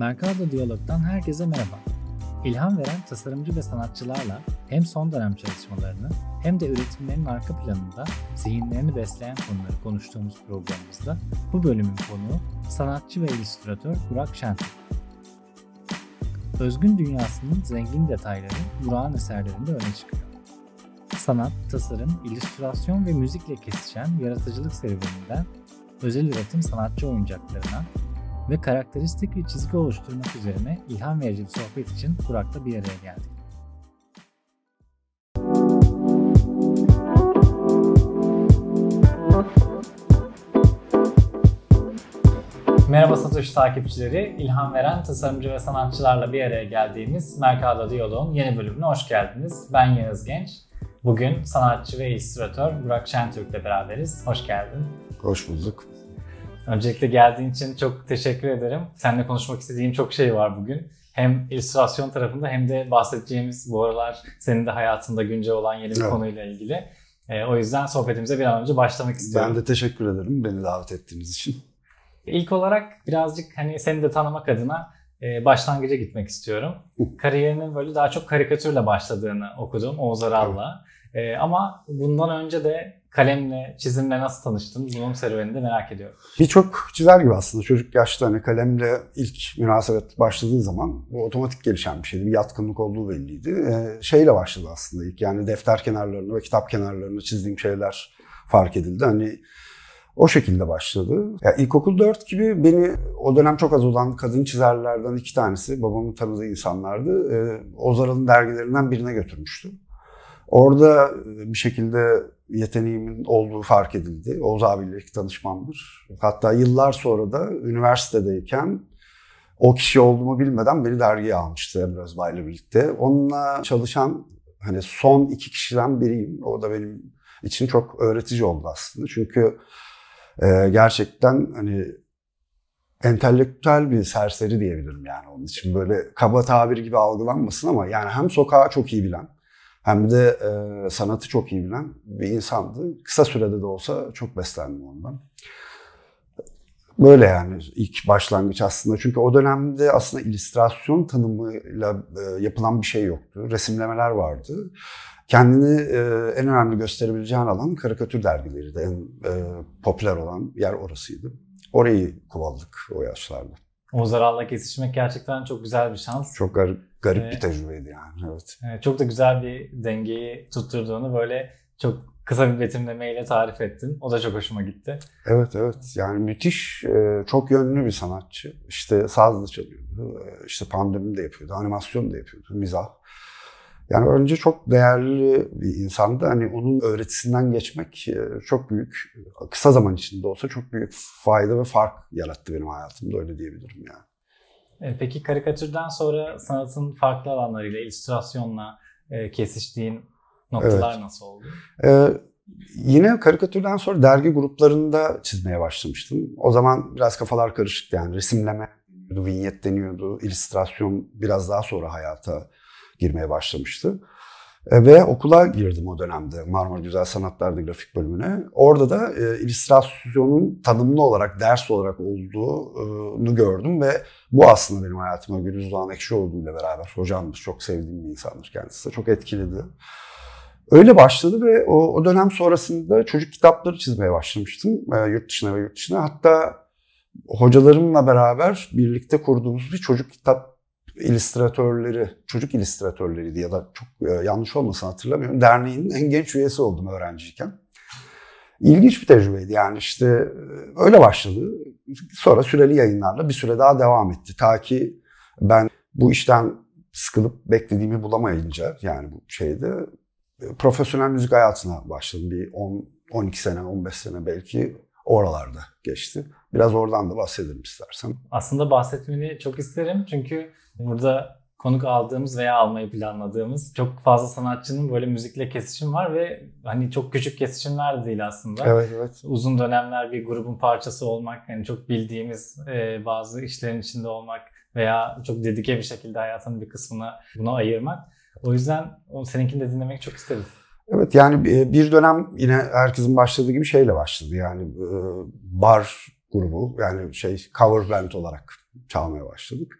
Mercado Diyalog'dan herkese merhaba. İlham veren tasarımcı ve sanatçılarla hem son dönem çalışmalarını hem de üretimlerin arka planında zihinlerini besleyen konuları konuştuğumuz programımızda bu bölümün konuğu sanatçı ve illüstratör Burak Şentürk. Özgün dünyasının zengin detayları Burak'ın eserlerinde öne çıkıyor. Sanat, tasarım, illüstrasyon ve müzikle kesişen yaratıcılık serüveninden özel üretim sanatçı oyuncaklarına ve karakteristik bir çizgi oluşturmak üzerine ilham verici bir sohbet için Burak'la bir araya geldik. Merhaba Satoshi takipçileri, ilham veren tasarımcı ve sanatçılarla bir araya geldiğimiz Mercado Diyalog'un yeni bölümüne hoş geldiniz. Ben Yağız Genç. Bugün sanatçı ve illüstratör Burak Şentürk'le beraberiz. Hoş geldin. Hoş bulduk. Öncelikle geldiğin için çok teşekkür ederim. Seninle konuşmak istediğim çok şey var bugün. Hem illüstrasyon tarafında hem de bahsedeceğimiz bu aralar senin de hayatında güncel olan yeni bir evet. konuyla ilgili. E, o yüzden sohbetimize bir an önce başlamak istiyorum. Ben de teşekkür ederim beni davet ettiğiniz için. İlk olarak birazcık hani seni de tanımak adına e, başlangıca gitmek istiyorum. Kariyerinin böyle daha çok karikatürle başladığını okudum Oğuz Aral'la. Evet. E, ama bundan önce de kalemle, çizimle nasıl tanıştın? Bunun serüvenini de merak ediyorum. Birçok çizer gibi aslında çocuk yaşta hani kalemle ilk münasebet başladığı zaman bu otomatik gelişen bir şeydi. Bir yatkınlık olduğu belliydi. Ee, şeyle başladı aslında ilk yani defter kenarlarını ve kitap kenarlarını çizdiğim şeyler fark edildi. Hani o şekilde başladı. Ya ilkokul 4 gibi beni o dönem çok az olan kadın çizerlerden iki tanesi babamın tanıdığı insanlardı. Ee, Ozaral'ın dergilerinden birine götürmüştü. Orada bir şekilde yeteneğimin olduğu fark edildi. Oğuz abiyle ilk tanışmamdır. Hatta yıllar sonra da üniversitedeyken o kişi olduğumu bilmeden beni dergiye almıştı Emre Özbay ile birlikte. Onunla çalışan hani son iki kişiden biriyim. O da benim için çok öğretici oldu aslında. Çünkü e, gerçekten hani entelektüel bir serseri diyebilirim yani onun için. Böyle kaba tabir gibi algılanmasın ama yani hem sokağı çok iyi bilen, hem de e, sanatı çok iyi bilen bir insandı. Kısa sürede de olsa çok beslendim ondan. Böyle yani ilk başlangıç aslında. Çünkü o dönemde aslında illüstrasyon tanımıyla e, yapılan bir şey yoktu. Resimlemeler vardı. Kendini e, en önemli gösterebileceğin alan karikatür dergileriydi. En e, popüler olan yer orasıydı. Orayı kovaladık o yaşlarda. Oğuz Aral'la kesişmek gerçekten çok güzel bir şans. Çok garip, garip ee, bir tecrübeydi yani. Evet. Çok da güzel bir dengeyi tutturduğunu böyle çok kısa bir betimlemeyle tarif ettin. O da çok hoşuma gitti. Evet evet. Yani müthiş, e, çok yönlü bir sanatçı. İşte saz da çalıyordu, e, işte pandemi de yapıyordu, animasyon da yapıyordu, mizah. Yani önce çok değerli bir insandı. Hani onun öğretisinden geçmek e, çok büyük, kısa zaman içinde olsa çok büyük fayda ve fark yarattı benim hayatımda öyle diyebilirim yani. E, peki karikatürden sonra sanatın farklı alanlarıyla, illüstrasyonla e, kesiştiğin noktalar evet. nasıl oldu? Ee, yine karikatürden sonra dergi gruplarında çizmeye başlamıştım. O zaman biraz kafalar karışıktı yani resimleme, vinyet deniyordu, illüstrasyon biraz daha sonra hayata girmeye başlamıştı. E, ve okula girdim o dönemde Marmara Güzel Sanatlar'da grafik bölümüne. Orada da e, illüstrasyonun tanımlı olarak, ders olarak olduğunu gördüm ve bu aslında benim hayatıma Gülüz Doğan Ekşioğlu ile beraber hocamız çok sevdiğim bir insandır kendisi çok etkiledi. Öyle başladı ve o, o dönem sonrasında çocuk kitapları çizmeye başlamıştım e, yurt dışına ve yurt dışına. Hatta hocalarımla beraber birlikte kurduğumuz bir çocuk kitap illüstratörleri, çocuk illüstratörleriydi ya da çok e, yanlış olmasın hatırlamıyorum. Derneğin en genç üyesi oldum öğrenciyken. İlginç bir tecrübeydi yani işte e, öyle başladı. Sonra süreli yayınlarla bir süre daha devam etti. Ta ki ben bu işten sıkılıp beklediğimi bulamayınca yani bu şeyde e, profesyonel müzik hayatına başladım. Bir 10, 12 sene, 15 sene belki oralarda geçti. Biraz oradan da bahsedelim istersen. Aslında bahsetmeni çok isterim çünkü burada konuk aldığımız veya almayı planladığımız çok fazla sanatçının böyle müzikle kesişim var ve hani çok küçük kesişimler de değil aslında. Evet evet. Uzun dönemler bir grubun parçası olmak, yani çok bildiğimiz e, bazı işlerin içinde olmak veya çok dedike bir şekilde hayatının bir kısmına buna ayırmak. O yüzden seninkini de dinlemek çok isteriz. Evet yani bir dönem yine herkesin başladığı gibi şeyle başladı. Yani bar grubu yani şey cover band olarak çalmaya başladık.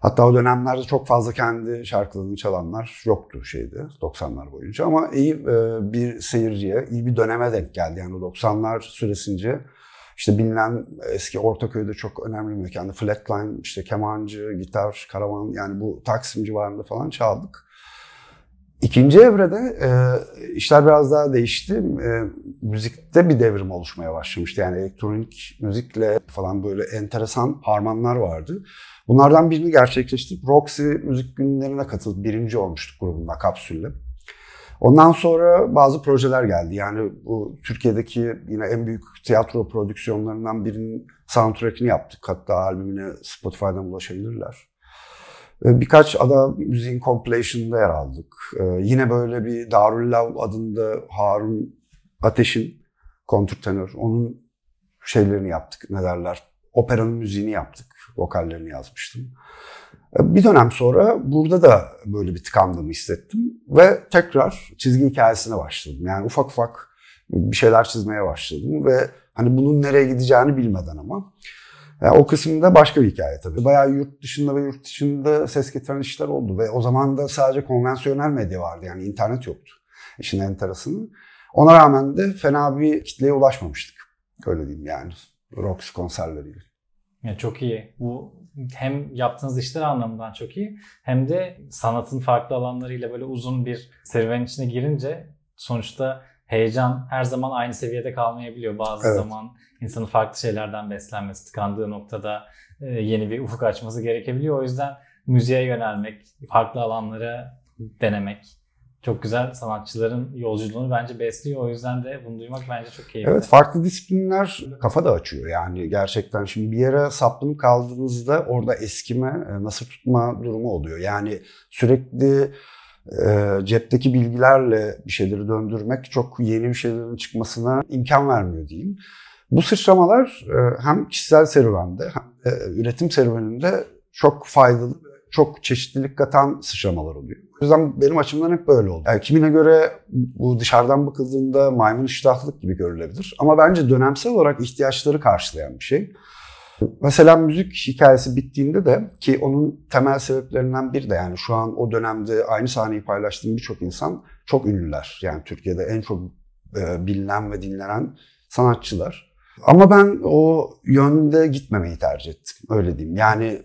Hatta o dönemlerde çok fazla kendi şarkılarını çalanlar yoktu şeyde 90'lar boyunca ama iyi e, bir seyirciye, iyi bir döneme denk geldi. Yani 90'lar süresince işte bilinen eski Ortaköy'de çok önemli bir mekanda Flatline, işte kemancı, gitar, karavan yani bu Taksim civarında falan çaldık. İkinci evrede e, işler biraz daha değişti. E, müzikte bir devrim oluşmaya başlamıştı. Yani elektronik müzikle falan böyle enteresan harmanlar vardı. Bunlardan birini gerçekleştirip Roxy müzik günlerine katılıp birinci olmuştuk grubunda kapsülle. Ondan sonra bazı projeler geldi. Yani bu Türkiye'deki yine en büyük tiyatro prodüksiyonlarından birinin soundtrack'ini yaptık. Hatta albümüne Spotify'dan ulaşabilirler. Ee, birkaç ada müziğin compilation'da yer aldık. Ee, yine böyle bir Darül Lav adında Harun Ateş'in kontrtenör. Onun şeylerini yaptık ne derler. Operanın müziğini yaptık. Vokallerini yazmıştım. Ee, bir dönem sonra burada da böyle bir tıkandığımı hissettim. Ve tekrar çizgi hikayesine başladım. Yani ufak ufak bir şeyler çizmeye başladım. Ve hani bunun nereye gideceğini bilmeden ama. Yani o kısımda başka bir hikaye tabii. Bayağı yurt dışında ve yurt dışında ses getiren işler oldu. Ve o zaman da sadece konvansiyonel medya vardı. Yani internet yoktu. İşin enteresanı. Ona rağmen de fena bir kitleye ulaşmamıştık. Öyle diyeyim yani. Rox konserleriyle. Ya çok iyi. Bu hem yaptığınız işler anlamından çok iyi hem de sanatın farklı alanlarıyla böyle uzun bir serüven içine girince sonuçta heyecan her zaman aynı seviyede kalmayabiliyor. Bazı evet. zaman insanın farklı şeylerden beslenmesi, tıkandığı noktada e, yeni bir ufuk açması gerekebiliyor. O yüzden müziğe yönelmek, farklı alanlara denemek çok güzel sanatçıların yolculuğunu bence besliyor. O yüzden de bunu duymak bence çok keyifli. Evet farklı disiplinler kafa da açıyor yani gerçekten. Şimdi bir yere saplanıp kaldığınızda orada eskime, e, nasıl tutma durumu oluyor. Yani sürekli e, cepteki bilgilerle bir şeyleri döndürmek çok yeni bir şeylerin çıkmasına imkan vermiyor diyeyim. Bu sıçramalar e, hem kişisel serüvende hem de üretim serüveninde çok faydalı, çok çeşitlilik katan sıçramalar oluyor. O yüzden benim açımdan hep böyle oldu. Yani kimine göre bu dışarıdan bakıldığında maymun iştahlık gibi görülebilir. Ama bence dönemsel olarak ihtiyaçları karşılayan bir şey. Mesela müzik hikayesi bittiğinde de ki onun temel sebeplerinden biri de yani şu an o dönemde aynı sahneyi paylaştığım birçok insan çok ünlüler. Yani Türkiye'de en çok e, bilinen ve dinlenen sanatçılar. Ama ben o yönde gitmemeyi tercih ettim. Öyle diyeyim. Yani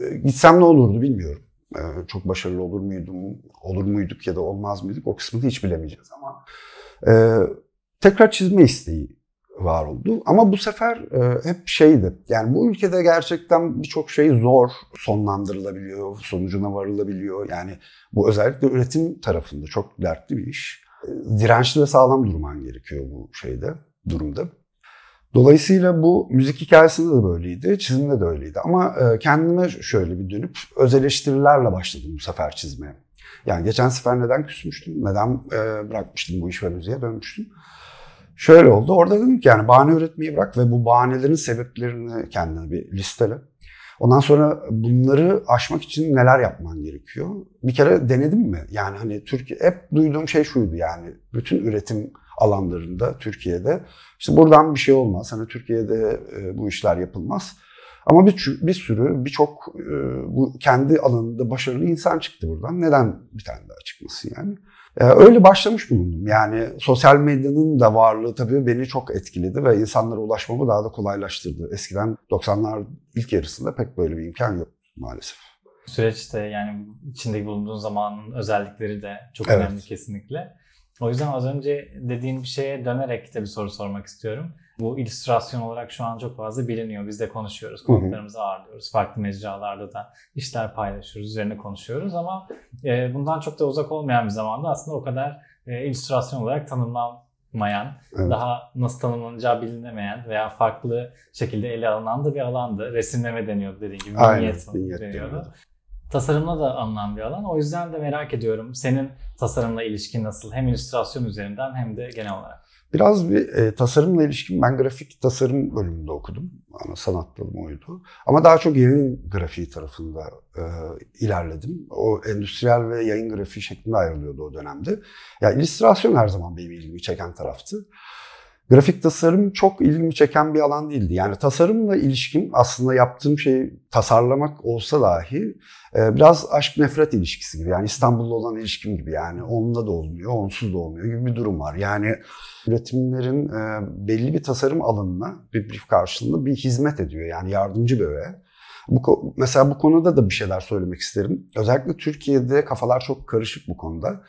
e, gitsem ne olurdu bilmiyorum. E, çok başarılı olur muydum, olur muyduk ya da olmaz mıydık o kısmını hiç bilemeyeceğiz ama e, tekrar çizme isteği var oldu. Ama bu sefer e, hep şeydi. Yani bu ülkede gerçekten birçok şey zor sonlandırılabiliyor, sonucuna varılabiliyor. Yani bu özellikle üretim tarafında çok dertli bir iş. E, dirençli ve sağlam durman gerekiyor bu şeyde, durumda. Dolayısıyla bu müzik hikayesinde de böyleydi, çizimde de öyleydi. Ama e, kendime şöyle bir dönüp öz eleştirilerle başladım bu sefer çizmeye. Yani geçen sefer neden küsmüştüm, neden e, bırakmıştım bu iş ve müziğe dönmüştüm. Şöyle oldu. Orada dedim ki yani bahane üretmeyi bırak ve bu bahanelerin sebeplerini kendine bir listele. Ondan sonra bunları aşmak için neler yapman gerekiyor? Bir kere denedim mi? Yani hani Türkiye hep duyduğum şey şuydu yani bütün üretim alanlarında Türkiye'de işte buradan bir şey olmaz. Hani Türkiye'de e, bu işler yapılmaz. Ama bir, bir sürü birçok e, bu kendi alanında başarılı insan çıktı buradan. Neden bir tane daha çıkmasın yani? Ee, öyle başlamış bulundum. Yani sosyal medyanın da varlığı tabii beni çok etkiledi ve insanlara ulaşmamı daha da kolaylaştırdı. Eskiden 90'lar ilk yarısında pek böyle bir imkan yok maalesef. Süreçte yani içinde bulunduğun zamanın özellikleri de çok evet. önemli kesinlikle. O yüzden az önce dediğin bir şeye dönerek de bir soru sormak istiyorum. Bu illüstrasyon olarak şu an çok fazla biliniyor. Biz de konuşuyoruz, konuklarımızı ağırlıyoruz. Farklı mecralarda da işler paylaşıyoruz, üzerine konuşuyoruz ama e, bundan çok da uzak olmayan bir zamanda aslında o kadar e, illüstrasyon olarak tanımlanmayan, evet. daha nasıl tanımlanacağı bilinemeyen veya farklı şekilde ele alınan da bir alandı. Resimleme deniyordu dediğin gibi. Aynen, vinyet deniyordu. Tasarımla da alınan bir alan. O yüzden de merak ediyorum senin tasarımla ilişkin nasıl? Hem illüstrasyon üzerinden hem de genel olarak. Biraz bir e, tasarımla ilişkin ben grafik tasarım bölümünde okudum. Ana sanat dalım oydu. Ama daha çok yayın grafiği tarafında e, ilerledim. O endüstriyel ve yayın grafiği şeklinde ayrılıyordu o dönemde. Ya illüstrasyon her zaman benim ilgimi çeken taraftı. Grafik tasarım çok ilgimi çeken bir alan değildi. Yani tasarımla ilişkim aslında yaptığım şey tasarlamak olsa dahi e, biraz aşk nefret ilişkisi gibi. Yani İstanbul'la olan ilişkim gibi yani onunla da olmuyor, onsuz da olmuyor gibi bir durum var. Yani üretimlerin e, belli bir tasarım alanına bir brief karşılığında bir hizmet ediyor. Yani yardımcı bir öğe. Bu, mesela bu konuda da bir şeyler söylemek isterim. Özellikle Türkiye'de kafalar çok karışık bu konuda.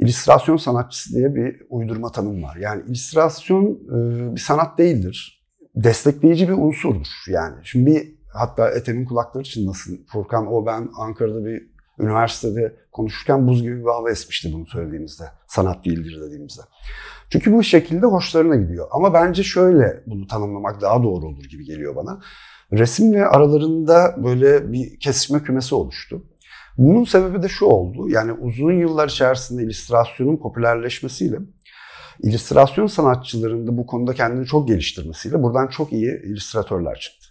İllüstrasyon sanatçısı diye bir uydurma tanım var. Yani illüstrasyon e, bir sanat değildir. Destekleyici bir unsurdur yani. Şimdi bir hatta Ethem'in kulakları çınlasın. Furkan o ben Ankara'da bir üniversitede konuşurken buz gibi bir hava esmişti bunu söylediğimizde. Sanat değildir dediğimizde. Çünkü bu şekilde hoşlarına gidiyor. Ama bence şöyle bunu tanımlamak daha doğru olur gibi geliyor bana. Resimle aralarında böyle bir kesişme kümesi oluştu. Bunun sebebi de şu oldu. Yani uzun yıllar içerisinde illüstrasyonun popülerleşmesiyle illüstrasyon sanatçılarında bu konuda kendini çok geliştirmesiyle buradan çok iyi illüstratörler çıktı.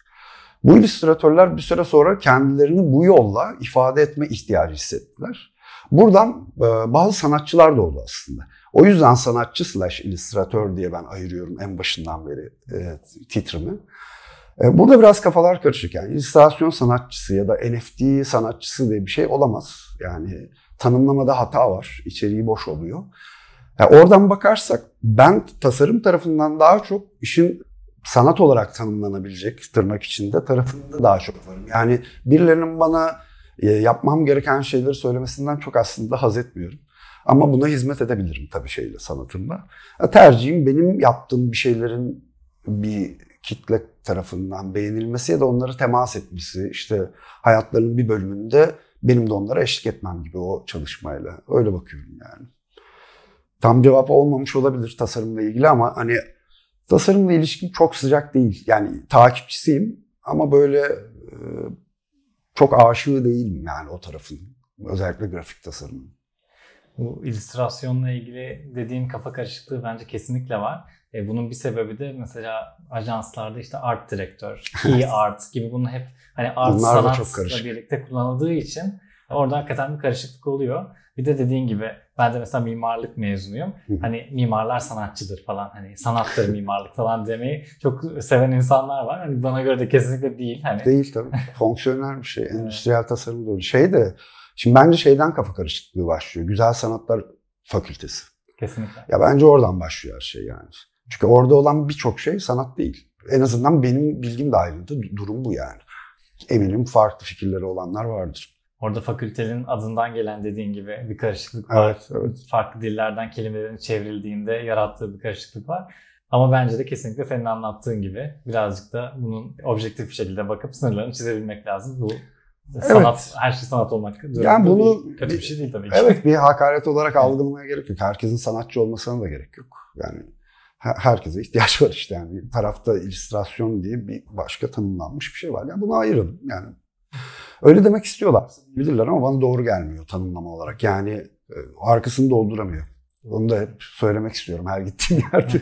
Bu illüstratörler bir süre sonra kendilerini bu yolla ifade etme ihtiyacı hissettiler. Buradan e, bazı sanatçılar da oldu aslında. O yüzden sanatçı slash illüstratör diye ben ayırıyorum en başından beri e, titrimi. E, burada biraz kafalar karışık yani. illüstrasyon sanatçısı ya da NFT sanatçısı diye bir şey olamaz. Yani tanımlamada hata var. içeriği boş oluyor. Yani oradan bakarsak ben tasarım tarafından daha çok işin sanat olarak tanımlanabilecek tırnak içinde tarafında daha çok varım. Yani birilerinin bana e, yapmam gereken şeyleri söylemesinden çok aslında haz etmiyorum. Ama buna hizmet edebilirim tabii şeyle sanatımla. Tercihim benim yaptığım bir şeylerin bir kitle tarafından beğenilmesi ya da onları temas etmesi. işte hayatlarının bir bölümünde benim de onlara eşlik etmem gibi o çalışmayla. Öyle bakıyorum yani. Tam cevap olmamış olabilir tasarımla ilgili ama hani tasarımla ilişkim çok sıcak değil. Yani takipçisiyim ama böyle e, çok aşığı değilim yani o tarafın. Özellikle grafik tasarımın. Bu illüstrasyonla ilgili dediğin kafa karışıklığı bence kesinlikle var. E, bunun bir sebebi de mesela ajanslarda işte art direktör, key art gibi bunu hep hani art Bunlar sanatla birlikte kullanıldığı için orada hakikaten bir karışıklık oluyor. Bir de dediğin gibi ben de mesela mimarlık mezunuyum. hani mimarlar sanatçıdır falan. Hani sanattır mimarlık falan demeyi çok seven insanlar var. Hani bana göre de kesinlikle değil. Hani. Değil tabii. Fonksiyonel bir şey. Endüstriyel tasarım da öyle. Şey de şimdi bence şeyden kafa karışıklığı başlıyor. Güzel Sanatlar Fakültesi. Kesinlikle. Ya bence oradan başlıyor her şey yani. Çünkü orada olan birçok şey sanat değil. En azından benim bilgim dahilinde durum bu yani. Eminim farklı fikirleri olanlar vardır. Orada fakültenin adından gelen dediğin gibi bir karışıklık var. Evet, evet. Farklı dillerden kelimelerin çevrildiğinde yarattığı bir karışıklık var. Ama bence de kesinlikle senin anlattığın gibi birazcık da bunun objektif bir şekilde bakıp sınırlarını çizebilmek lazım. Bu sanat, evet. her şey sanat olmak yani bunu değil. kötü bir şey değil tabii ki. Evet bir hakaret olarak algılamaya gerek yok. Herkesin sanatçı olmasına da gerek yok. Yani herkese ihtiyaç var işte yani bir tarafta illüstrasyon diye bir başka tanımlanmış bir şey var. Yani bunu ayıralım yani. Öyle demek istiyorlar. Bilirler ama bana doğru gelmiyor tanımlama olarak. Yani e, arkasını dolduramıyor. Onu da hep söylemek istiyorum her gittiğim yerde.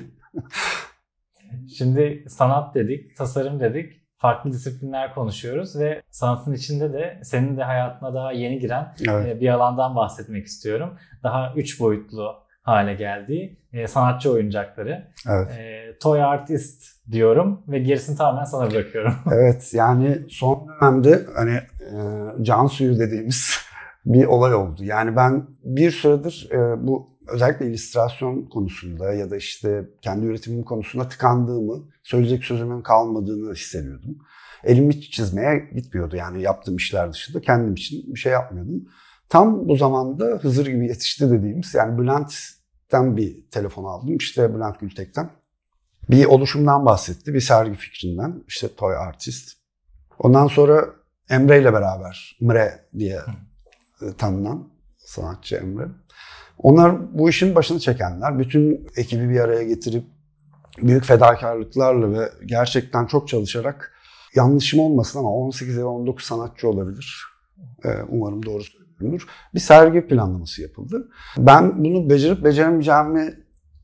Şimdi sanat dedik, tasarım dedik. Farklı disiplinler konuşuyoruz ve sanatın içinde de senin de hayatına daha yeni giren evet. E, bir alandan bahsetmek istiyorum. Daha üç boyutlu hale geldiği e, sanatçı oyuncakları. Evet. E, toy artist diyorum ve gerisini tamamen sana bırakıyorum. evet yani son dönemde hani e, can suyu dediğimiz bir olay oldu. Yani ben bir süredir e, bu özellikle illüstrasyon konusunda ya da işte kendi üretimim konusunda tıkandığımı, söyleyecek sözümün kalmadığını hissediyordum. Elim hiç çizmeye gitmiyordu yani yaptığım işler dışında kendim için bir şey yapmıyordum. Tam bu zamanda Hızır gibi yetişti dediğimiz yani Bülent Gültek'ten bir telefon aldım. İşte Bülent Gültek'ten. Bir oluşumdan bahsetti. Bir sergi fikrinden. İşte Toy Artist. Ondan sonra Emre ile beraber Mre diye e, tanınan sanatçı Emre. Onlar bu işin başını çekenler. Bütün ekibi bir araya getirip büyük fedakarlıklarla ve gerçekten çok çalışarak yanlışım olmasın ama 18 ya 19 sanatçı olabilir. E, umarım doğru görünür. Bir sergi planlaması yapıldı. Ben bunu becerip beceremeyeceğimi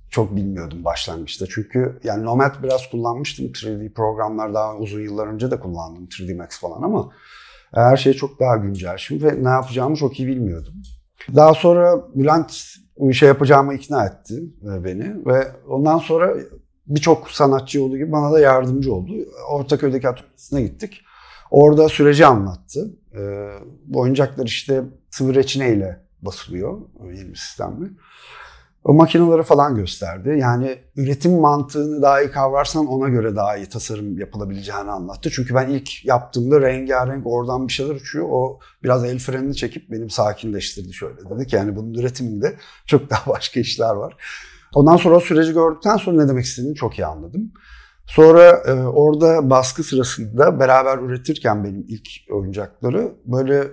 çok bilmiyordum başlangıçta. Çünkü yani Nomad biraz kullanmıştım 3D programlar daha uzun yıllar önce de kullandım 3D Max falan ama her şey çok daha güncel şimdi ve ne yapacağımı çok iyi bilmiyordum. Daha sonra Bülent işe yapacağımı ikna etti e, beni ve ondan sonra birçok sanatçı olduğu gibi bana da yardımcı oldu. Ortaköy'deki atölyesine gittik. Orada süreci anlattı. Ee, bu oyuncaklar işte sıvı reçine basılıyor yeni bir sistemle. O makineleri falan gösterdi. Yani üretim mantığını daha iyi kavrarsan ona göre daha iyi tasarım yapılabileceğini anlattı. Çünkü ben ilk yaptığımda rengarenk oradan bir şeyler uçuyor. O biraz el frenini çekip benim sakinleştirdi şöyle dedik. Yani bunun üretiminde çok daha başka işler var. Ondan sonra o süreci gördükten sonra ne demek istediğini çok iyi anladım. Sonra e, orada baskı sırasında beraber üretirken benim ilk oyuncakları böyle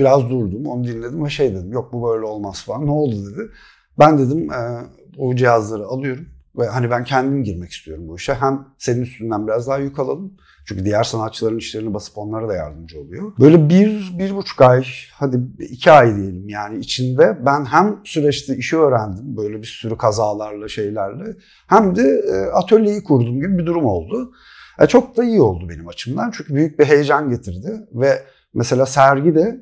biraz durdum, onu dinledim ve şey dedim. Yok bu böyle olmaz falan. Ne oldu dedi. Ben dedim e, o cihazları alıyorum ve hani ben kendim girmek istiyorum bu işe. Hem senin üstünden biraz daha yük alalım. Çünkü diğer sanatçıların işlerini basıp onlara da yardımcı oluyor. Böyle bir, bir buçuk ay, hadi iki ay diyelim yani içinde ben hem süreçte işi öğrendim böyle bir sürü kazalarla şeylerle hem de e, atölyeyi kurdum gibi bir durum oldu. E, çok da iyi oldu benim açımdan çünkü büyük bir heyecan getirdi ve mesela sergi de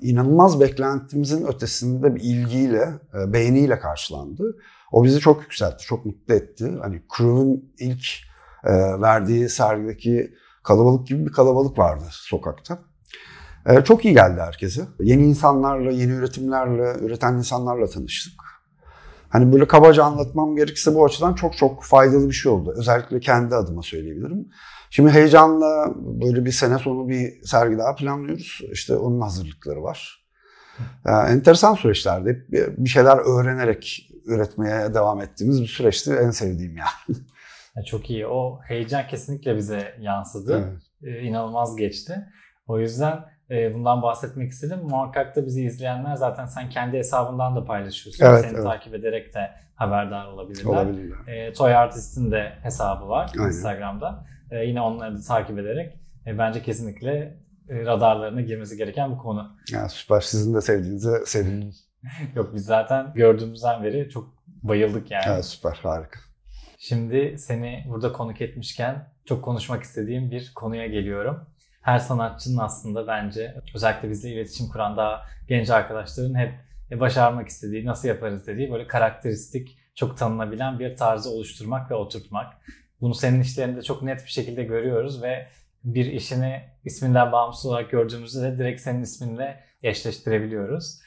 inanılmaz beklentimizin ötesinde bir ilgiyle, e, beğeniyle karşılandı. O bizi çok yükseltti, çok mutlu etti. Hani Crew'un ilk e, verdiği sergideki kalabalık gibi bir kalabalık vardı sokakta. E, çok iyi geldi herkese. Yeni insanlarla, yeni üretimlerle, üreten insanlarla tanıştık. Hani böyle kabaca anlatmam gerekirse bu açıdan çok çok faydalı bir şey oldu. Özellikle kendi adıma söyleyebilirim. Şimdi heyecanla böyle bir sene sonu bir sergi daha planlıyoruz. İşte onun hazırlıkları var. Yani enteresan süreçlerdi. Bir şeyler öğrenerek üretmeye devam ettiğimiz bir süreçti. En sevdiğim yani. Çok iyi. O heyecan kesinlikle bize yansıdı. Evet. Ee, inanılmaz geçti. O yüzden e, bundan bahsetmek istedim. Muhakkak da bizi izleyenler zaten sen kendi hesabından da paylaşıyorsun. Evet, Seni evet. takip ederek de haberdar olabilirler. Olabilirler. E, Toy Artist'in de hesabı var Aynen. Instagram'da. E, yine onları da takip ederek e, bence kesinlikle radarlarına girmesi gereken bir konu. Ya süper. Sizin de sevdiğinize sevindim. Yok biz zaten gördüğümüzden beri çok bayıldık yani. Evet süper. Harika. Şimdi seni burada konuk etmişken çok konuşmak istediğim bir konuya geliyorum. Her sanatçının aslında bence özellikle bizle iletişim kuran daha genç arkadaşların hep başarmak istediği, nasıl yaparız dediği böyle karakteristik, çok tanınabilen bir tarzı oluşturmak ve oturtmak. Bunu senin işlerinde çok net bir şekilde görüyoruz ve bir işini isminden bağımsız olarak gördüğümüzde de direkt senin isminle eşleştirebiliyoruz.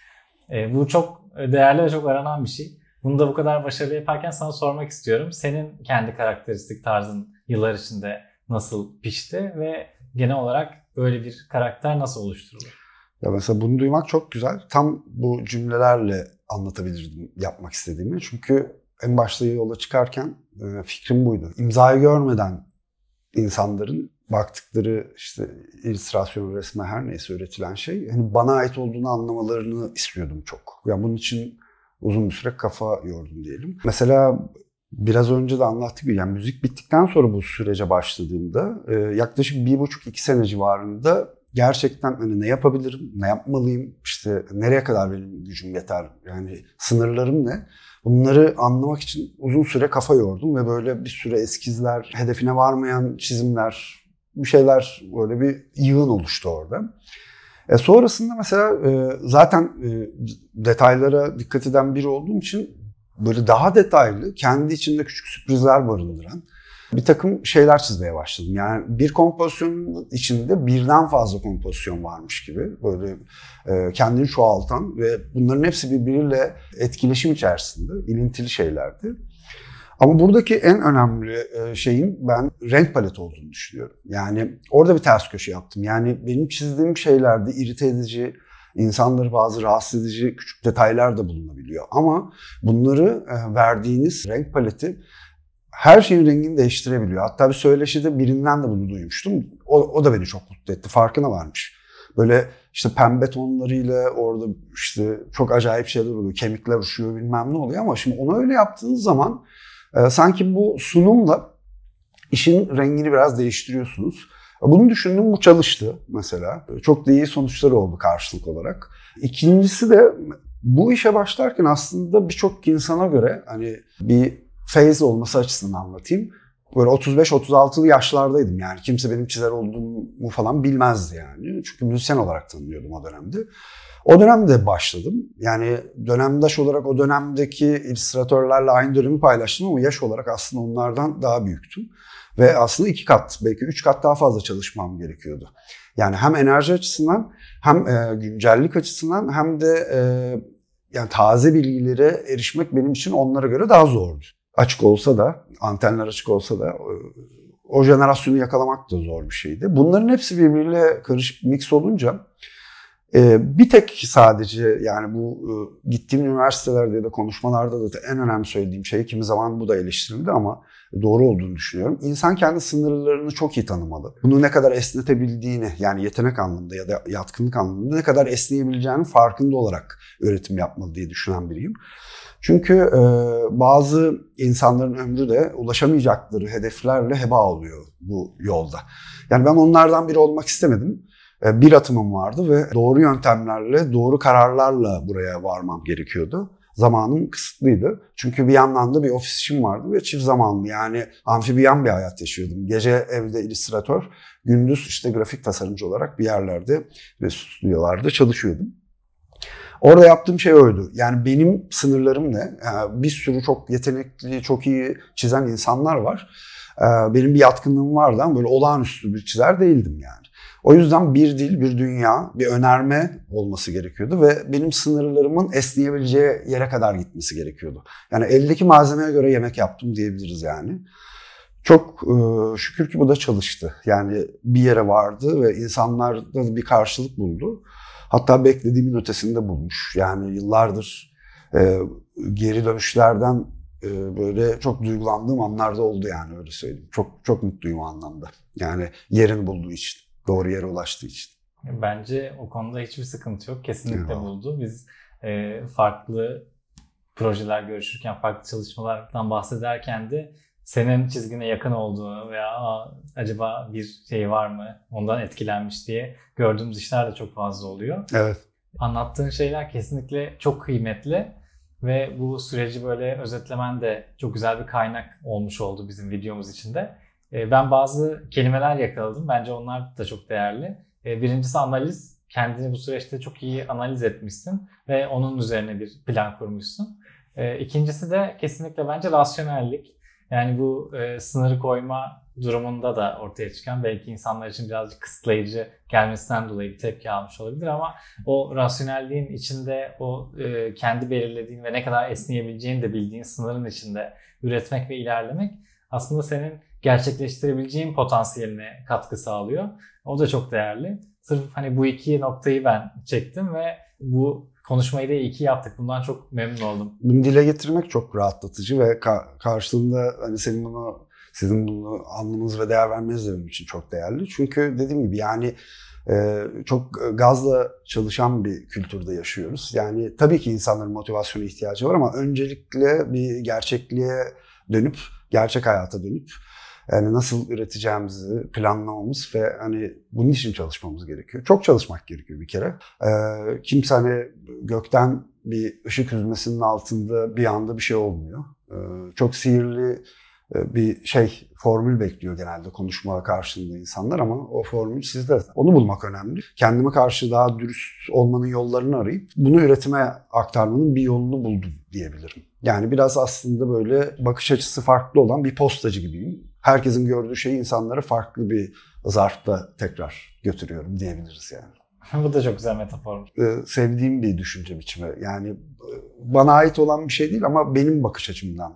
E, bu çok değerli ve çok aranan bir şey. Bunu da bu kadar başarılı yaparken sana sormak istiyorum. Senin kendi karakteristik tarzın yıllar içinde nasıl pişti ve genel olarak böyle bir karakter nasıl oluşturulur? Ya mesela bunu duymak çok güzel. Tam bu cümlelerle anlatabilirdim yapmak istediğimi. Çünkü en başta yola çıkarken e, fikrim buydu. İmzayı görmeden insanların baktıkları işte illüstrasyon, resme her neyse üretilen şey hani bana ait olduğunu anlamalarını istiyordum çok. Yani bunun için uzun bir süre kafa yordum diyelim. Mesela biraz önce de anlattık yani müzik bittikten sonra bu sürece başladığımda e, yaklaşık bir buçuk iki sene civarında gerçekten hani ne yapabilirim, ne yapmalıyım, işte nereye kadar benim gücüm yeter, yani sınırlarım ne? Bunları anlamak için uzun süre kafa yordum ve böyle bir süre eskizler, hedefine varmayan çizimler, bir şeyler böyle bir yığın oluştu orada. E sonrasında mesela e, zaten e, detaylara dikkat eden biri olduğum için böyle daha detaylı, kendi içinde küçük sürprizler barındıran bir takım şeyler çizmeye başladım. Yani bir kompozisyonun içinde birden fazla kompozisyon varmış gibi böyle e, kendini çoğaltan ve bunların hepsi birbiriyle etkileşim içerisinde ilintili şeylerdi. Ama buradaki en önemli e, şeyin ben renk paleti olduğunu düşünüyorum. Yani orada bir ters köşe yaptım. Yani benim çizdiğim şeylerde irite edici, insanları bazı rahatsız edici küçük detaylar da bulunabiliyor. Ama bunları e, verdiğiniz renk paleti her şeyin rengini değiştirebiliyor. Hatta bir söyleşide birinden de bunu duymuştum. O, o da beni çok mutlu etti. Farkına varmış. Böyle işte pembe tonlarıyla orada işte çok acayip şeyler oluyor. Kemikler uçuyor bilmem ne oluyor ama şimdi onu öyle yaptığınız zaman sanki bu sunumla işin rengini biraz değiştiriyorsunuz. Bunu düşündüm bu çalıştı mesela. Çok da iyi sonuçları oldu karşılık olarak. İkincisi de bu işe başlarken aslında birçok insana göre hani bir phase olması açısından anlatayım. Böyle 35-36'lı yaşlardaydım yani. Kimse benim çizer olduğumu falan bilmezdi yani. Çünkü müzisyen olarak tanınıyordum o dönemde. O dönemde başladım. Yani dönemdaş olarak o dönemdeki illüstratörlerle aynı dönemi paylaştım ama yaş olarak aslında onlardan daha büyüktüm. Ve aslında iki kat, belki üç kat daha fazla çalışmam gerekiyordu. Yani hem enerji açısından hem e, güncellik açısından hem de e, yani taze bilgilere erişmek benim için onlara göre daha zordu. Açık olsa da, antenler açık olsa da e, o jenerasyonu yakalamak da zor bir şeydi. Bunların hepsi birbiriyle karışık mix olunca e, bir tek sadece yani bu e, gittiğim üniversitelerde ya da konuşmalarda da en önemli söylediğim şey kimi zaman bu da eleştirildi ama doğru olduğunu düşünüyorum. İnsan kendi sınırlarını çok iyi tanımalı. Bunu ne kadar esnetebildiğini yani yetenek anlamında ya da yatkınlık anlamında ne kadar esneyebileceğinin farkında olarak üretim yapmalı diye düşünen biriyim. Çünkü e, bazı insanların ömrü de ulaşamayacakları hedeflerle heba oluyor bu yolda. Yani ben onlardan biri olmak istemedim. E, bir atımım vardı ve doğru yöntemlerle, doğru kararlarla buraya varmam gerekiyordu zamanım kısıtlıydı. Çünkü bir yandan da bir ofis işim vardı ve çift zamanlı yani amfibiyan bir hayat yaşıyordum. Gece evde illüstratör, gündüz işte grafik tasarımcı olarak bir yerlerde ve stüdyolarda çalışıyordum. Orada yaptığım şey oydu. Yani benim sınırlarım ne? Yani bir sürü çok yetenekli, çok iyi çizen insanlar var. Ee, benim bir yatkınlığım vardı ama böyle olağanüstü bir çizer değildim yani. O yüzden bir dil, bir dünya, bir önerme olması gerekiyordu ve benim sınırlarımın esneyebileceği yere kadar gitmesi gerekiyordu. Yani eldeki malzemeye göre yemek yaptım diyebiliriz yani. Çok e, şükür ki bu da çalıştı. Yani bir yere vardı ve insanlarda da bir karşılık buldu. Hatta beklediğimin ötesinde bulmuş. Yani yıllardır e, geri dönüşlerden e, böyle çok duygulandığım anlarda oldu yani öyle söyleyeyim. Çok çok mutluyum o anlamda. Yani yerini bulduğu için. Doğru yere ulaştığı için. Bence o konuda hiçbir sıkıntı yok. Kesinlikle ya. buldu. Biz e, farklı projeler görüşürken, farklı çalışmalardan bahsederken de senin çizgine yakın olduğunu veya acaba bir şey var mı ondan etkilenmiş diye gördüğümüz işler de çok fazla oluyor. Evet. Anlattığın şeyler kesinlikle çok kıymetli ve bu süreci böyle özetlemen de çok güzel bir kaynak olmuş oldu bizim videomuz içinde. Ee, ben bazı kelimeler yakaladım. Bence onlar da çok değerli. Ee, birincisi analiz. Kendini bu süreçte çok iyi analiz etmişsin ve onun üzerine bir plan kurmuşsun. Ee, ikincisi de kesinlikle bence rasyonellik. Yani bu e, sınırı koyma durumunda da ortaya çıkan belki insanlar için birazcık kısıtlayıcı gelmesinden dolayı bir tepki almış olabilir ama o rasyonelliğin içinde o e, kendi belirlediğin ve ne kadar esneyebileceğini de bildiğin sınırın içinde üretmek ve ilerlemek aslında senin gerçekleştirebileceğin potansiyeline katkı sağlıyor. O da çok değerli. Sırf hani bu iki noktayı ben çektim ve bu konuşmayı da iyi ki yaptık. Bundan çok memnun oldum. Bunu dile getirmek çok rahatlatıcı ve ka- karşılığında hani senin bunu sizin bunu anlamanız ve değer vermeniz de benim için çok değerli. Çünkü dediğim gibi yani e, çok gazla çalışan bir kültürde yaşıyoruz. Yani tabii ki insanların motivasyona ihtiyacı var ama öncelikle bir gerçekliğe dönüp, gerçek hayata dönüp yani nasıl üreteceğimizi planlamamız ve hani bunun için çalışmamız gerekiyor. Çok çalışmak gerekiyor bir kere. Ee, kimse hani gökten bir ışık hüzmesinin altında bir anda bir şey olmuyor. Ee, çok sihirli e, bir şey formül bekliyor genelde konuşma karşılığında insanlar ama o formül sizde. Onu bulmak önemli. Kendime karşı daha dürüst olmanın yollarını arayıp bunu üretime aktarmanın bir yolunu buldum diyebilirim. Yani biraz aslında böyle bakış açısı farklı olan bir postacı gibiyim herkesin gördüğü şeyi insanlara farklı bir zarfta tekrar götürüyorum diyebiliriz yani. Bu da çok güzel metafor. Ee, sevdiğim bir düşünce biçimi. Yani e, bana ait olan bir şey değil ama benim bakış açımdan.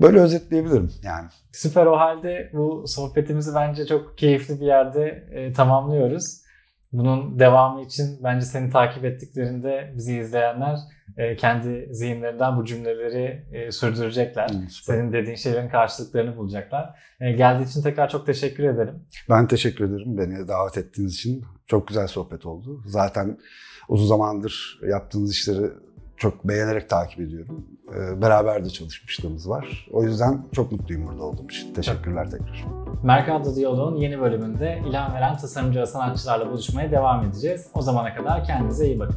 Böyle özetleyebilirim yani. Süper o halde bu sohbetimizi bence çok keyifli bir yerde e, tamamlıyoruz. Bunun devamı için bence seni takip ettiklerinde bizi izleyenler e, kendi zihinlerinden bu cümleleri e, sürdürecekler. Hmm, Senin dediğin şeylerin karşılıklarını bulacaklar. E, geldiği için tekrar çok teşekkür ederim. Ben teşekkür ederim beni davet ettiğiniz için. Çok güzel sohbet oldu. Zaten uzun zamandır yaptığınız işleri çok beğenerek takip ediyorum. Ee, beraber de çalışmışlığımız var. O yüzden çok mutluyum burada olduğum için. Teşekkürler tekrar. Mercado Diyaloğu'nun yeni bölümünde ilham veren tasarımcı ve sanatçılarla buluşmaya devam edeceğiz. O zamana kadar kendinize iyi bakın.